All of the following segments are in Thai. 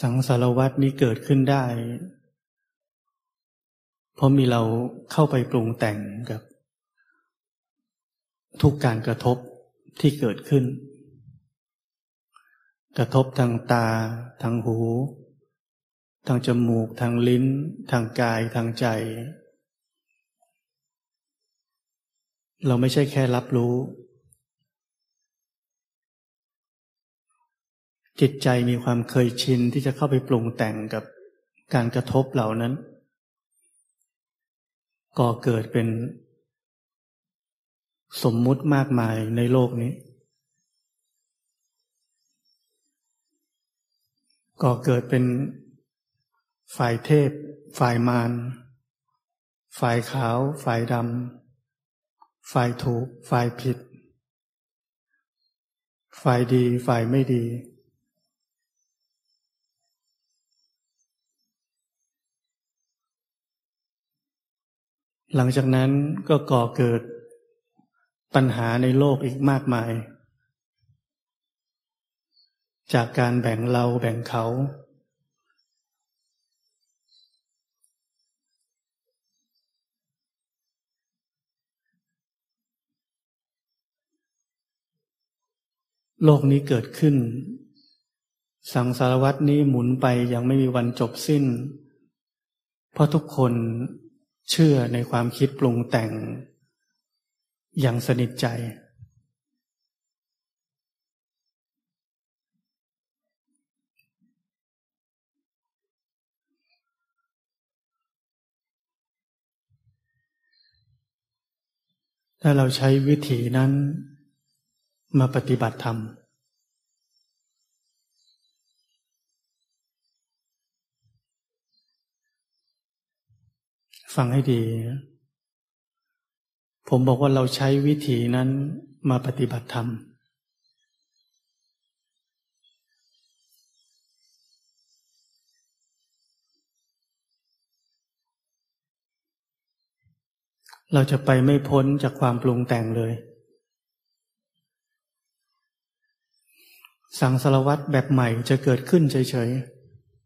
สังสารวัตนี้เกิดขึ้นได้ เพราะมีเราเข้าไปปรุงแต่งกับ ทุกการกระทบที่เกิดขึ้น กระทบทางตา ทางหู ทางจมูก ทางลิ้น ทางกาย ทางใจ เราไม่ใช่แค่รับรู้ จิตใจมีความเคยชินที่จะเข้าไปปรุงแต่งกับการกระทบเหล่านั้น ก่อเกิดเป็นสมมุติมากมายในโลกนี้ ก่อเกิดเป็นฝ่ายเทพ ฝ่ายมาร ฝ่ายขาว ฝ่ายดำ ฝ่ายถูก ฝ่ายผิด ฝ่ายดี ฝ่ายไม่ดี หลังจากนั้นก็ก่อเกิดปัญหาในโลกอีกมากมาย จากการแบ่งเราแบ่งเขา โลกนี้เกิดขึ้น สังสารวัตนี้หมุนไปยังไม่มีวันจบสิ้น เพราะทุกคน เชื่อในความคิดปรุงแต่งอย่างสนิทใจ ถ้าเราใช้วิธีนั้นมาปฏิบัติธรรม ฟังให้ดี ผมบอกว่าเราใช้วิธีนั้นมาปฏิบัติธรรม เราจะไปไม่พ้นจากความปรุงแต่งเลย สังสารวัตรแบบใหม่จะเกิดขึ้นเฉย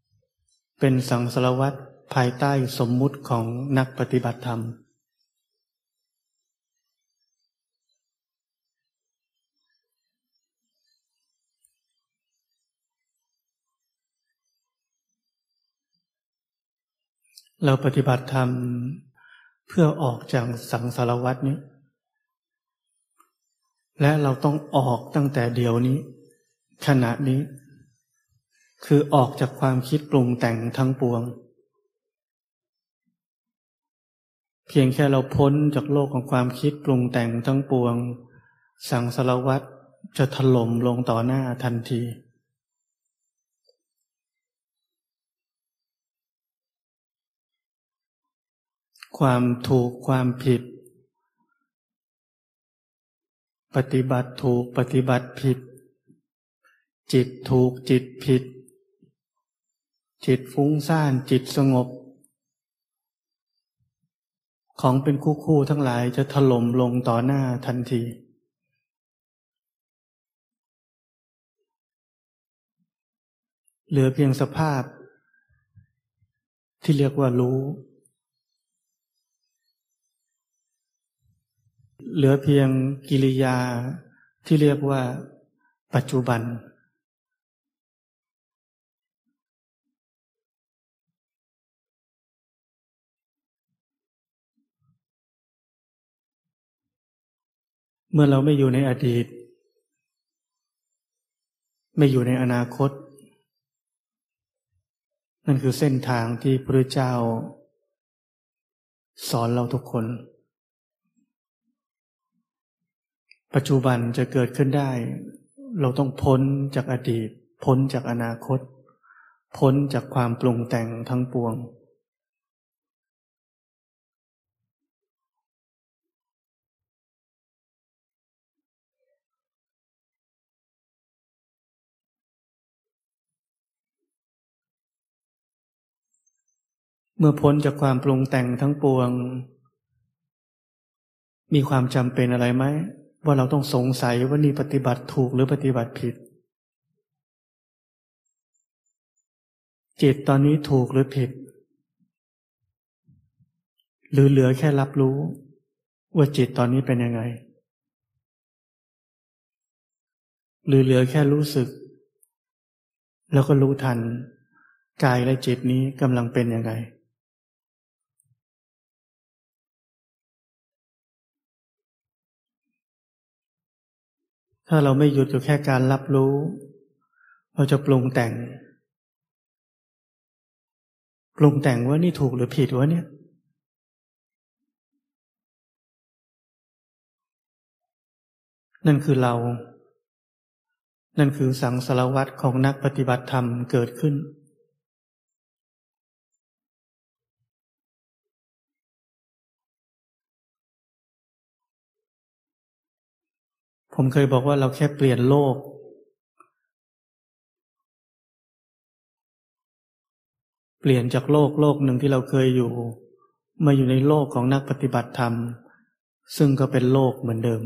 ๆ เป็นสังสารวัตร ภายใต้สมมุติของนักปฏิบัติธรรม เราปฏิบัติธรรมเพื่อออกจากสังสารวัตนี้ และเราต้องออกตั้งแต่เดี๋ยวนี้ ขณะนี้ คือออกจากความคิดปรุงแต่งทั้งปวง เพียงแค่เราพ้นจากโลกของความคิดปรุงแต่งทั้งปวง สังสารวัตรจะถล่มลงต่อหน้าทันที ความถูกความผิด ปฏิบัติถูกปฏิบัติผิด จิตถูกจิตผิด จิตฟุ้งซ่านจิตสงบ ของเป็นคู่คู่ทั้งหลายจะถล่มลงต่อหน้าทันที เหลือเพียงสภาพ ที่เรียกว่ารู้ เหลือเพียงกิริยาที่เรียกว่าปัจจุบัน เมื่อเราไม่อยู่ในอดีต ไม่อยู่ในอนาคต นั่นคือเส้นทางที่พระเจ้า สอนเราทุกคน ปัจจุบันจะเกิดขึ้นได้ เราต้องพ้นจากอดีต พ้นจากอนาคต พ้นจากความปรุงแต่งทั้งปวง มื่อพ้นจากความปรุงแต่งทั้งปวง มีความจำเป็นอะไรไหม ว่าเราต้องสงสัยว่านี่ปฏิบัติถูกหรือปฏิบัติผิด จิตตอนนี้ถูกหรือผิด หรือเหลือแค่รับรู้ ว่าจิตตอนนี้เป็นยังไง หรือเหลือแค่รู้สึก แล้วก็รู้ทันกายและจิตนี้กำลังเป็นยังไง ถ้าเราไม่หยุดอยู่แค่การรับรู้ เราจะปรุงแต่ง ปรุงแต่งว่านี่ถูกหรือผิดวะเนี่ย นั่นคือเรา นั่นคือสังสารวัตรของนักปฏิบัติธรรมเกิดขึ้น ผมเคยบอกว่าเราแค่เปลี่ยนโลก เปลี่ยนจากโลกโลกหนึ่งที่เราเคยอยู่ มาอยู่ในโลกของนักปฏิบัติธรรม ซึ่งก็เป็นโลกเหมือนเดิม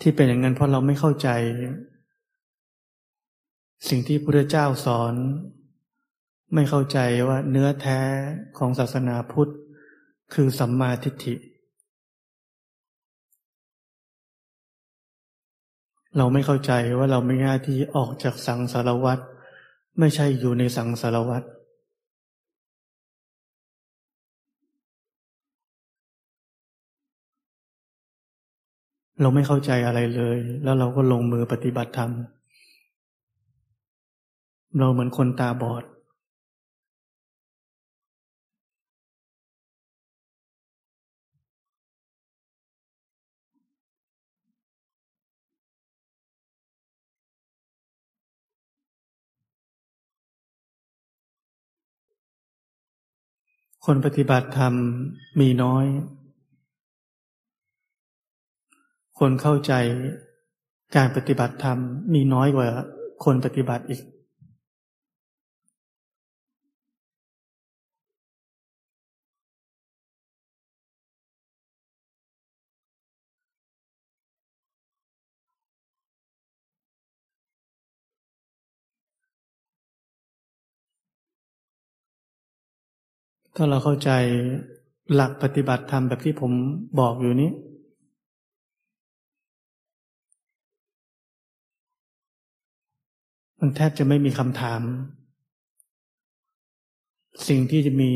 ที่เป็นอย่างนั้นเพราะเราไม่เข้าใจ สิ่งที่พระเจ้าสอน ไม่เข้าใจว่าเนื้อแท้ของศาสนาพุทธ คือสัมมาทิฏฐิ เราไม่เข้าใจว่าเราไม่ง่ายที่ออกจากสังสารวัตรไม่ใช่อยู่ในสังสารวัตรเราไม่เข้าใจอะไรเลย แล้วเราก็ลงมือปฏิบัติธรรม เราเหมือนคนตาบอด คนปฏิบัติธรรมมีน้อย คนเข้าใจการปฏิบัติธรรมมีน้อยกว่าคนปฏิบัติอีก ถ้าเราเข้าใจหลักปฏิบัติธรรมแบบที่ผมบอกอยู่นี้ มันแทบจะไม่มีคำถาม สิ่งที่จะมี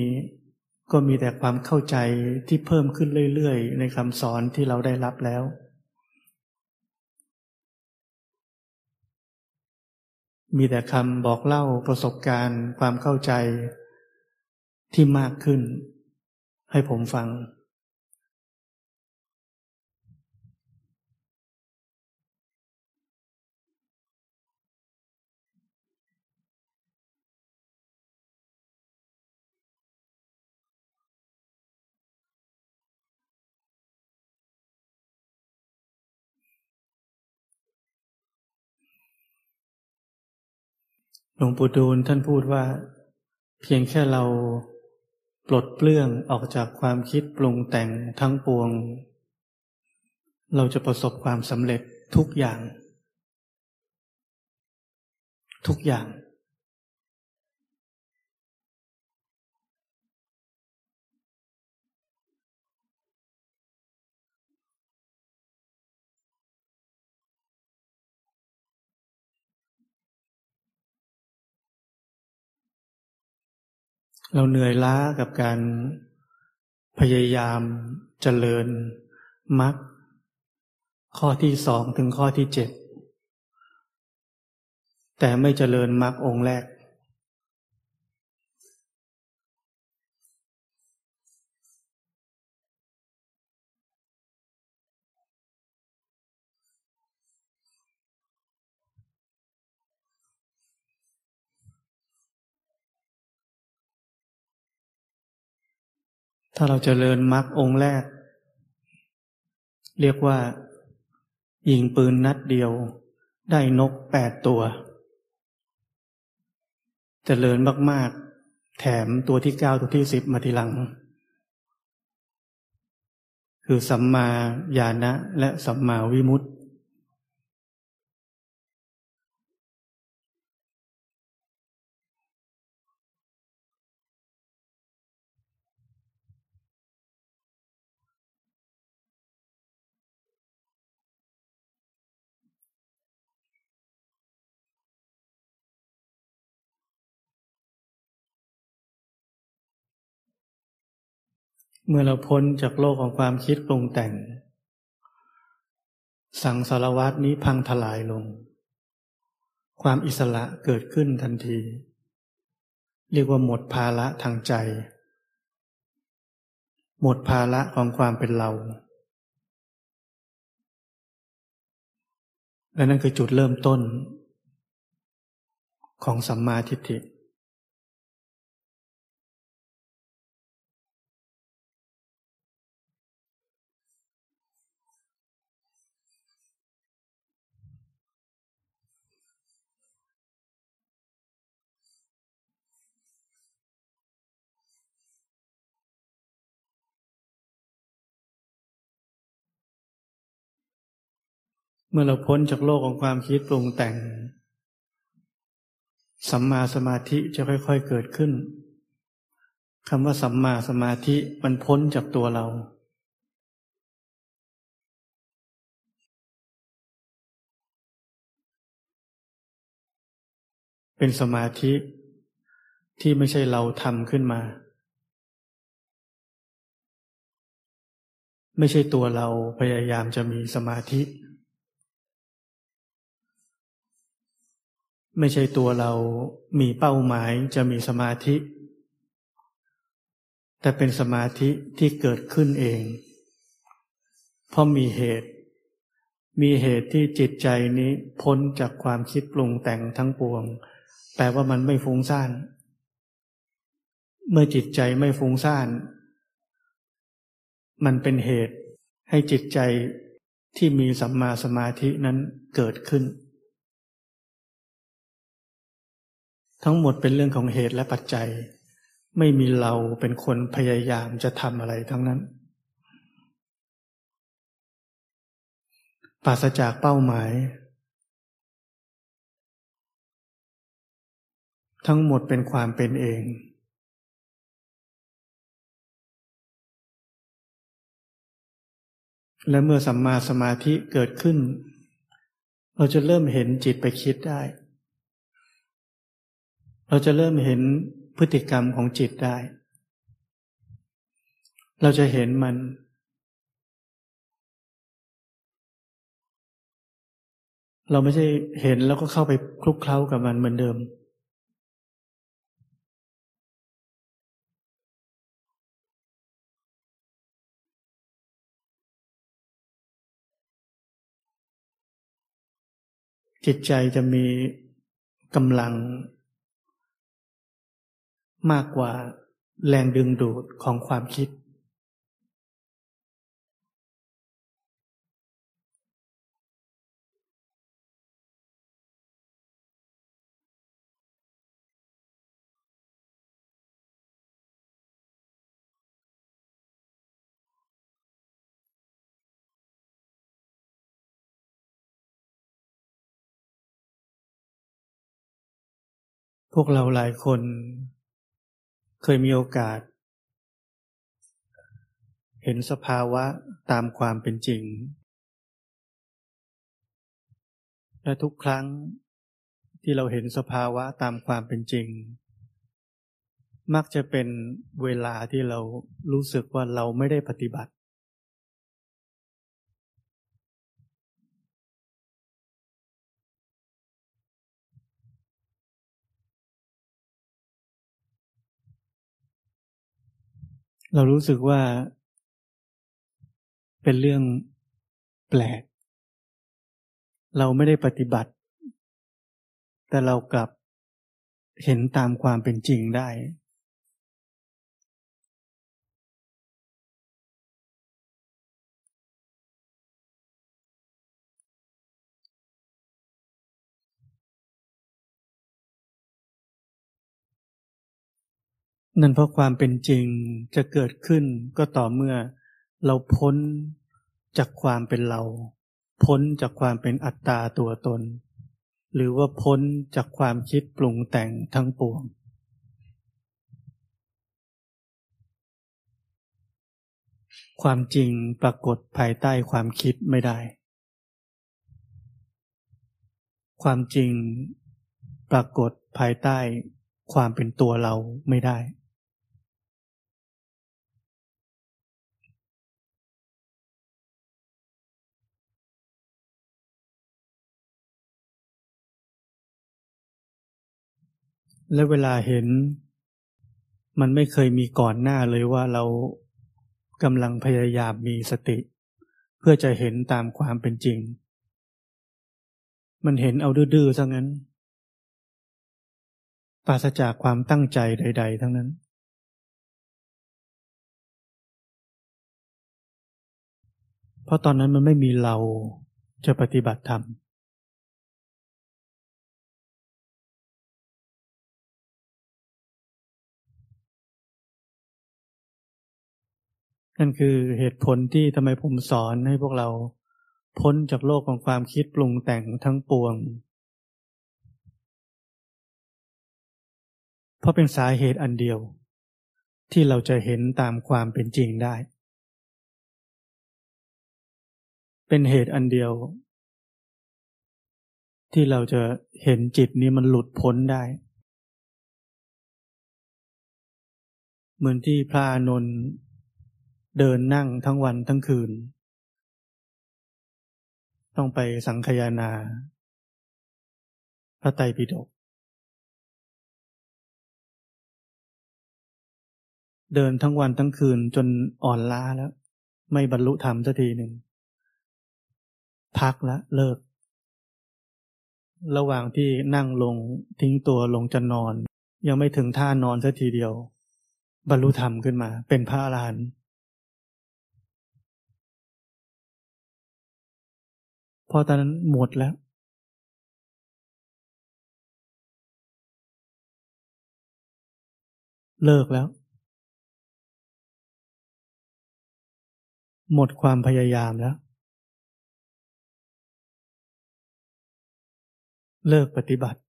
ก็มีแต่ความเข้าใจที่เพิ่มขึ้นเรื่อยๆ ในคำสอนที่เราได้รับแล้ว มีแต่คำบอกเล่าประสบการณ์ ความเข้าใจ ที่มากขึ้น ให้ผมฟัง หลวงปู่ดูลท่านพูดว่า เพียงแค่เรา ปลดเปลื้องออกจากความคิดปรุงแต่งทั้งปวง เราจะประสบความสำเร็จทุกอย่าง ทุกอย่าง เราเหนื่อยล้ากับการพยายามเจริญมรรคข้อที่สองถึงข้อที่เจ็ดแต่ไม่เจริญมรรคองค์แรก ถ้าเราจเจริญมรรคองค์แรก เรียกว่า ยิงปืนนัดเดียว ได้นกแปดตัวจเจริญมาก ๆ แถมตัวที่เก้าตัวที่สิบมาทีหลัง คือสัมมาญาณะและสัมมาวิมุตติ เมื่อเราพ้นจากโลกของความคิดปรุงแต่ง สังสารวัตนี้พังทลายลง ความอิสระเกิดขึ้นทันที เรียกว่าหมดภาระทางใจ หมดภาระของความเป็นเรา และนั่นคือจุดเริ่มต้นของสัมมาทิฏฐิ เมื่อเราพ้นจากโลกของความคิดปรุงแต่ง สัมมาสมาธิจะค่อย ๆเกิดขึ้นคำว่าสัมมาสมาธิมันพ้นจากตัวเรา เป็นสมาธิที่ไม่ใช่เราทำขึ้นมา ไม่ใช่ตัวเราพยายามจะมีสมาธิ ไม่ใช่ตัวเรามีเป้าหมายจะมีสมาธิ แต่เป็นสมาธิที่เกิดขึ้นเอง เพราะมีเหตุ มีเหตุที่จิตใจนี้พ้นจากความคิดปรุงแต่งทั้งปวง แปลว่ามันไม่ฟุ้งซ่าน เมื่อจิตใจไม่ฟุ้งซ่าน มันเป็นเหตุให้จิตใจที่มีสัมมาสมาธินั้นเกิดขึ้น ทั้งหมดเป็นเรื่องของเหตุและปัจจัย ไม่มีเราเป็นคนพยายามจะทำอะไรทั้งนั้น ปราศจากเป้าหมาย ทั้งหมดเป็นความเป็นเอง และเมื่อสัมมาสมาธิเกิดขึ้น เราจะเริ่มเห็นจิตไปคิดได้ เราจะเริ่มเห็นพฤติกรรมของจิตได้ เราจะเห็นมัน เราไม่ใช่เห็นแล้วก็เข้าไปคลุกเคล้ากับมันเหมือนเดิม จิตใจจะมีกำลัง มากกว่าแรงดึงดูดของความคิด พวกเราหลายคน เคยมีโอกาส เห็นสภาวะตามความเป็นจริง และทุกครั้งที่เราเห็นสภาวะตามความเป็นจริง มักจะเป็นเวลาที่เรารู้สึกว่าเราไม่ได้ปฏิบัติ เรารู้สึกว่า เป็นเรื่องแปลก เราไม่ได้ปฏิบัติ แต่เรากลับเห็นตามความเป็นจริงได้ นั่นเพราะความเป็นจริงจะเกิดขึ้นก็ต่อเมื่อเราพ้นจากความเป็นเรา พ้นจากความเป็นอัตตาตัวตน หรือว่าพ้นจากความคิดปรุงแต่งทั้งปวง ความจริงปรากฏภายใต้ความคิดไม่ได้ ความจริงปรากฏภายใต้ความเป็นตัวเราไม่ได้ และเวลาเห็น มันไม่เคยมีก่อนหน้าเลยว่าเรากำลังพยายามมีสติ เพื่อจะเห็นตามความเป็นจริง มันเห็นเอาดื้อๆซะงั้น ปราศจากความตั้งใจใด ๆ ทั้งนั้น เพราะตอนนั้นมันไม่มีเราจะปฏิบัติธรรม นั่นคือเหตุผลที่ทำไมผมสอนให้พวกเราพ้นจากโลกของความคิดปรุงแต่งทั้งปวง เพราะเป็นสาเหตุอันเดียว ที่เราจะเห็นตามความเป็นจริงได้ เป็นเหตุอันเดียว ที่เราจะเห็นจิตนี้มันหลุดพ้นได้ เหมือนที่พระอนุน เดินนั่งทั้งวันทั้งคืน ต้องไปสังคยานา พระไตรปิฎกเดินทั้งวันทั้งคืนจนอ่อนล้าแล้ว ไม่บรรลุธรรมสักทีหนึ่ง พักละเลิก ระหว่างที่นั่งลงทิ้งตัวลงจะนอน ยังไม่ถึงท่านอนสักทีเดียว บรรลุธรรมขึ้นมา เป็นพระอรหันต์ พอตอนนั้นหมดแล้ว เลิกแล้ว หมดความพยายามแล้ว เลิกปฏิบัติ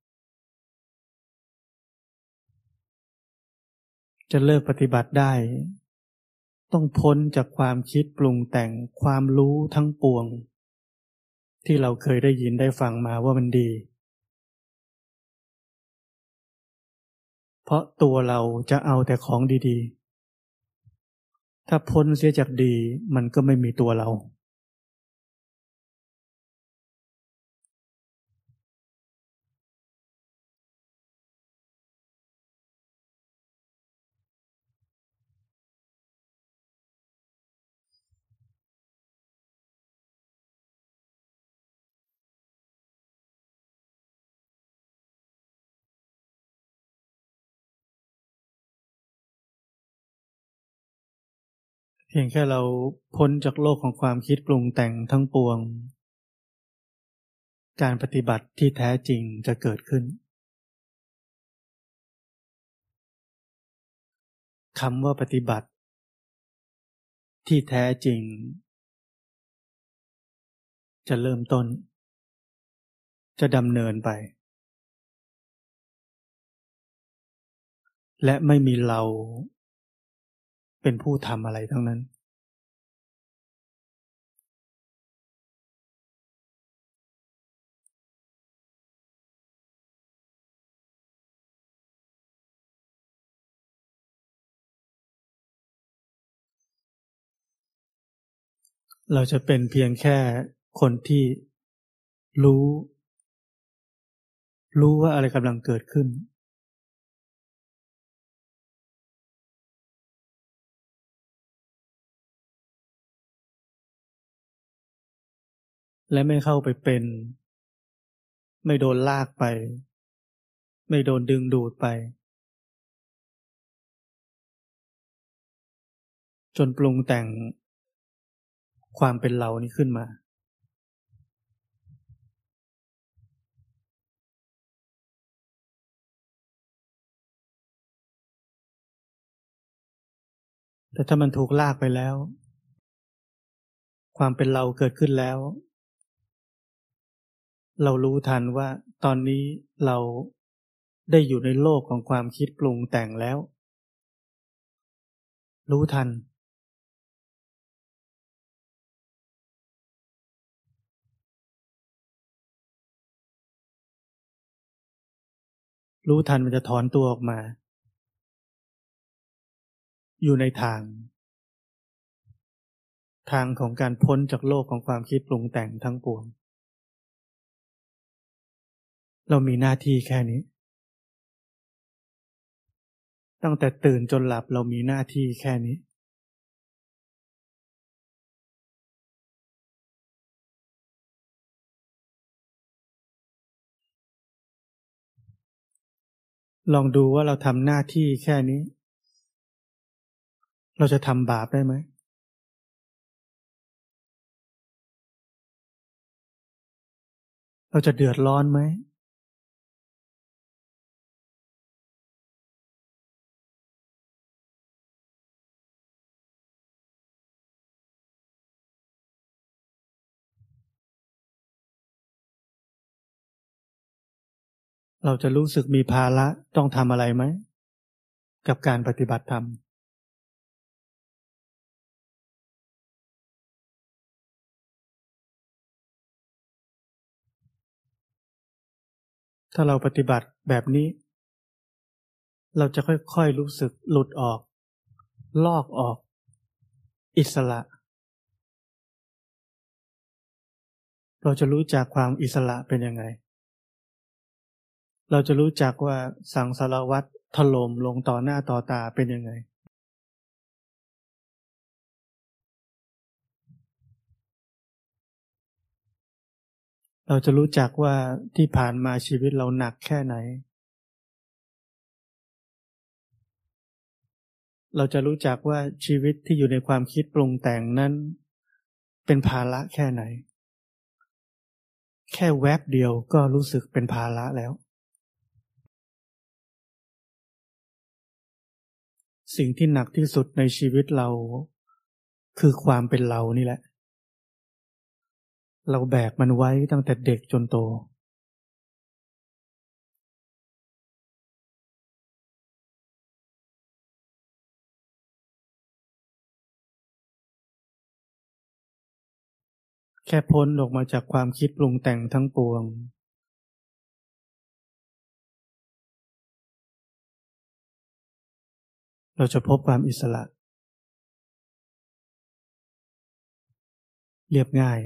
จะเลิกปฏิบัติได้ต้องพ้นจากความคิดปรุงแต่งความรู้ทั้งปวง ที่เราเคยได้ยินได้ฟังมาว่ามันดี เพราะตัวเราจะเอาแต่ของดีๆ ถ้าพ้นเสียจากดีมันก็ไม่มีตัวเรา พียงแค่เราพ้นจากโลกของความคิดปรุงแต่งทั้งปวง การปฏิบัติที่แท้จริงจะเกิดขึ้นคำว่าปฏิบัติ ที่แท้จริง จะเริ่มต้น จะดำเนินไป และไม่มีเรา เป็นผู้ทำอะไรทั้งนั้น เราจะเป็นเพียงแค่คนที่รู้ รู้ว่าอะไรกำลังเกิดขึ้น และไม่เข้าไปเป็น ไม่โดนลากไป ไม่โดนดึงดูดไป จนปรุงแต่งความเป็นเรานี้ขึ้นมา แต่ถ้ามันถูกลากไปแล้ว ความเป็นเราเกิดขึ้นแล้ว เรารู้ทันว่าตอนนี้เราได้อยู่ในโลกของความคิดปรุงแต่งแล้ว รู้ทัน รู้ทันมันจะถอนตัวออกมา อยู่ในทาง ทางของการพ้นจากโลกของความคิดปรุงแต่งทั้งปวง เรามีหน้าที่แค่นี้ ตั้งแต่ตื่นจนหลับเรามีหน้าที่แค่นี้ ลองดูว่าเราทำหน้าที่แค่นี้ เราจะทำบาปได้ไหมเราจะเดือดร้อนไหม เราจะรู้สึกมีภาระต้องทำอะไรไหม กับการปฏิบัติธรรม ถ้าเราปฏิบัติแบบนี้ เราจะค่อยๆรู้สึกหลุดออก ลอกออก อิสระ เราจะรู้จักความอิสระเป็นยังไง เราจะรู้จักว่าสังสารวัตรถล่มลงต่อหน้าต่อตาเป็นยังไง เราจะรู้จักว่าที่ผ่านมาชีวิตเราหนักแค่ไหน เราจะรู้จักว่าชีวิตที่อยู่ในความคิดปรุงแต่งนั้นเป็นภาระแค่ไหน แค่แวบเดียวก็รู้สึกเป็นภาระแล้ว สิ่งที่หนักที่สุดในชีวิตเรา คือความเป็นเรานี่แหละ เราแบกมันไว้ตั้งแต่เด็กจนโต แค่พ้นออกมาจากความคิดปรุงแต่งทั้งปวง เราจะพบความอิสระ เรียบง่าย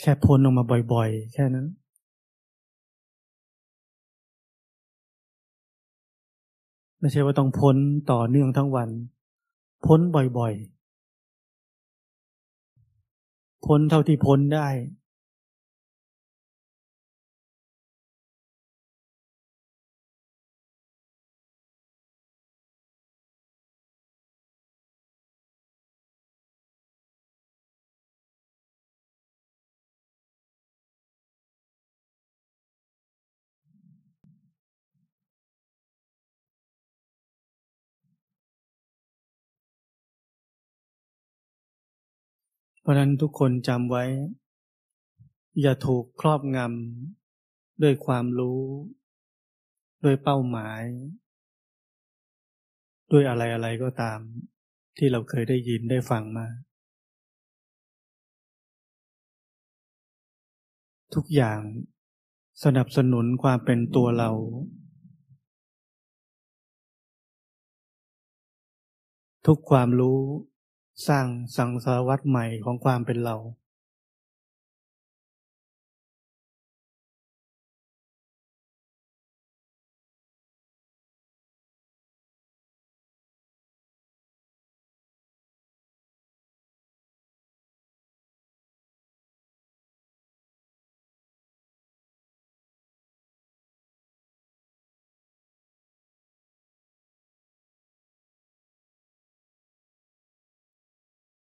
แค่พ้นออกมาบ่อยๆ แค่นั้น ไม่ใช่ว่าต้องพ้นต่อเนื่องทั้งวัน พ้นบ่อยๆ พ้นเท่าที่พ้นได้ เพราะนั้นทุกคนจำไว้ อย่าถูกครอบงำด้วยความรู้ ด้วยเป้าหมาย ด้วยอะไรอะไรก็ตาม ที่เราเคยได้ยินได้ฟังมา ทุกอย่างสนับสนุนความเป็นตัวเรา ทุกความรู้ สร้างสังสารวัตใหม่ของความเป็นเรา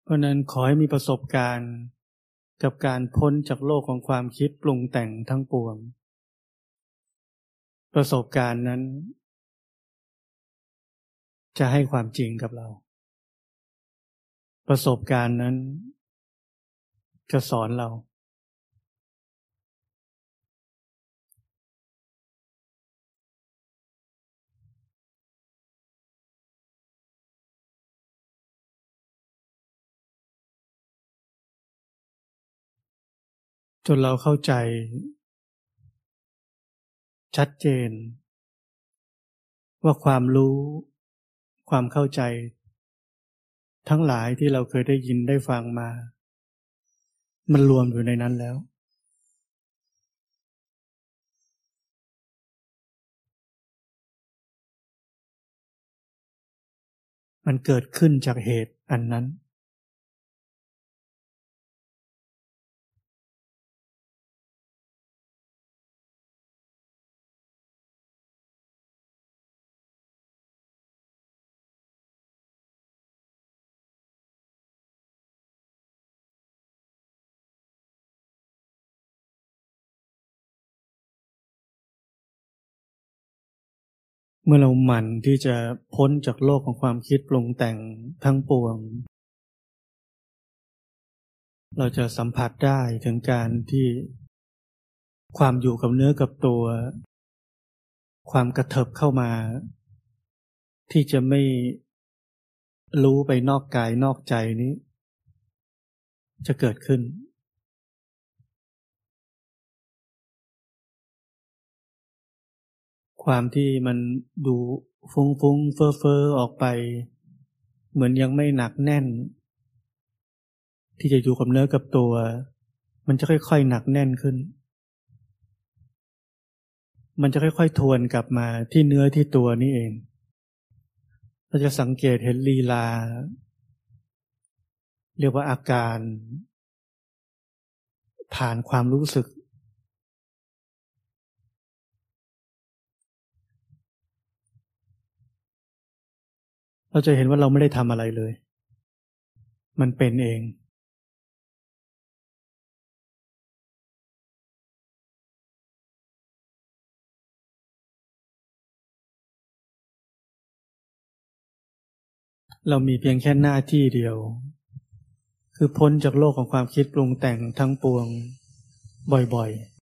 เพราะนั้นขอให้มีประสบการณ์กับการพ้นจากโลกของความคิดปรุงแต่งทั้งปวง ประสบการณ์นั้น จะให้ความจริงกับเรา ประสบการณ์นั้น จะสอนเรา จนเราเข้าใจ ชัดเจน ว่าความรู้ ความเข้าใจ ทั้งหลายที่เราเคยได้ยินได้ฟังมา มันรวมอยู่ในนั้นแล้ว มันเกิดขึ้นจากเหตุอันนั้น เมื่อเราหมั่นที่จะพ้นจากโลกของความคิดปรุงแต่งทั้งปวง เราจะสัมผัสได้ถึงการที่ความอยู่กับเนื้อกับตัว ความกระเถิบเข้ามา ที่จะไม่รู้ไปนอกกายนอกใจนี้ จะเกิดขึ้น ความที่มันดูฟุ้งฟ้งเฟ้อเฟ้อออกไป เหมือนยังไม่หนักแน่น ที่จะอยู่กับเนื้อกับตัว มันจะค่อยๆหนักแน่นขึ้น มันจะค่อยๆทวนกลับมาที่เนื้อที่ตัวนี้เอง เราจะสังเกตเห็นลีลา เรียกว่าอาการ ผ่านความรู้สึก เราจะเห็นว่าเราไม่ได้ทำอะไรเลย มันเป็นเอง เรามีเพียงแค่หน้าที่เดียว คือพ้นจากโลกของความคิดปรุงแต่งทั้งปวงบ่อยๆ